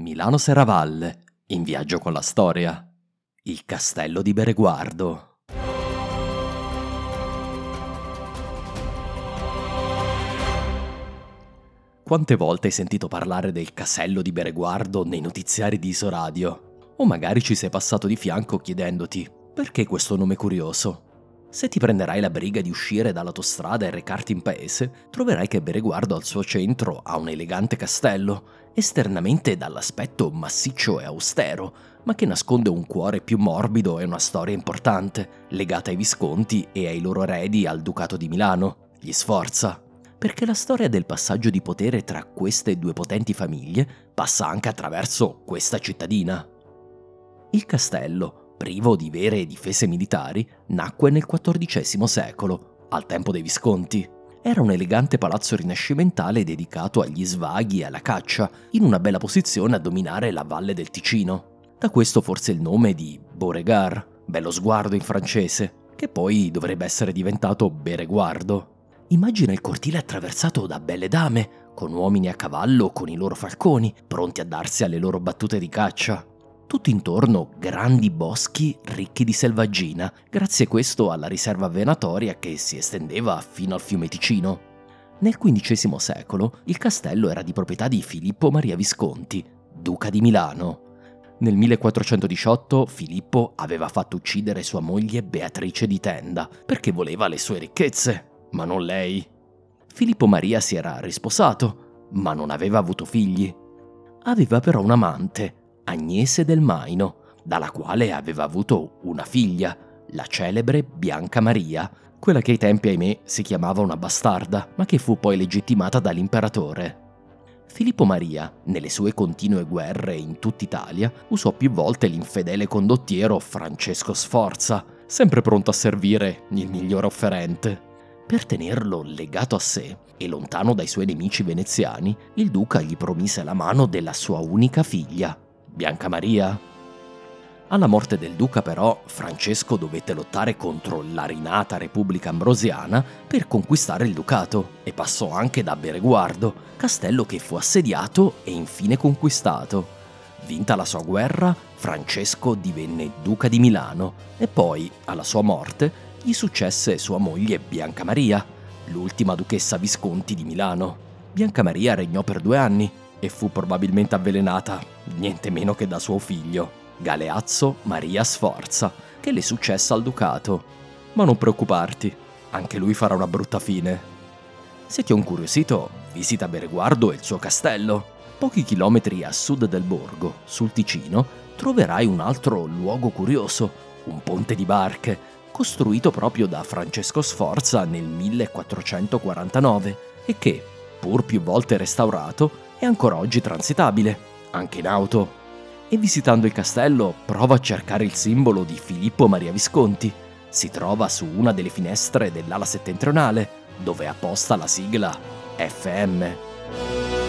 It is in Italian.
Milano Serravalle, in viaggio con la storia. Il castello di Bereguardo. Quante volte hai sentito parlare del castello di Bereguardo nei notiziari di Isoradio? O magari ci sei passato di fianco chiedendoti perché questo nome curioso? Se ti prenderai la briga di uscire dall'autostrada e recarti in paese, troverai che Bereguardo al suo centro ha un elegante castello, esternamente dall'aspetto massiccio e austero, ma che nasconde un cuore più morbido e una storia importante, legata ai Visconti e ai loro eredi al Ducato di Milano, gli Sforza. Perché la storia del passaggio di potere tra queste due potenti famiglie passa anche attraverso questa cittadina. Il castello, privo di vere difese militari, nacque nel XIV secolo, al tempo dei Visconti. Era un elegante palazzo rinascimentale dedicato agli svaghi e alla caccia, in una bella posizione a dominare la valle del Ticino. Da questo forse il nome di Beauregard, bello sguardo in francese, che poi dovrebbe essere diventato Bereguardo. Immagina il cortile attraversato da belle dame, con uomini a cavallo con i loro falconi, pronti a darsi alle loro battute di caccia. Tutto intorno grandi boschi ricchi di selvaggina, grazie questo alla riserva venatoria che si estendeva fino al fiume Ticino. Nel XV secolo il castello era di proprietà di Filippo Maria Visconti, duca di Milano. Nel 1418 Filippo aveva fatto uccidere sua moglie Beatrice di Tenda perché voleva le sue ricchezze, ma non lei. Filippo Maria si era risposato, ma non aveva avuto figli. Aveva però un amante, Agnese del Maino, dalla quale aveva avuto una figlia, la celebre Bianca Maria, quella che ai tempi, ahimè, si chiamava una bastarda, ma che fu poi legittimata dall'imperatore. Filippo Maria, nelle sue continue guerre in tutta Italia, usò più volte l'infedele condottiero Francesco Sforza, sempre pronto a servire il migliore offerente. Per tenerlo legato a sé e lontano dai suoi nemici veneziani, il duca gli promise la mano della sua unica figlia, Bianca Maria? Alla morte del duca però Francesco dovette lottare contro la rinata Repubblica Ambrosiana per conquistare il ducato e passò anche da Bereguardo, castello che fu assediato e infine conquistato. Vinta la sua guerra, Francesco divenne duca di Milano e poi, alla sua morte, gli successe sua moglie Bianca Maria, l'ultima duchessa Visconti di Milano. Bianca Maria regnò per due anni e fu probabilmente avvelenata, niente meno che da suo figlio, Galeazzo Maria Sforza, che le successa al ducato. Ma non preoccuparti, anche lui farà una brutta fine. Se ti ho incuriosito, visita Bereguardo e il suo castello. Pochi chilometri a sud del borgo, sul Ticino, troverai un altro luogo curioso, un ponte di barche, costruito proprio da Francesco Sforza nel 1449 e che, pur più volte restaurato, è ancora oggi transitabile, anche in auto. E visitando il castello prova a cercare il simbolo di Filippo Maria Visconti. Si trova su una delle finestre dell'ala settentrionale, dove è apposta la sigla FM.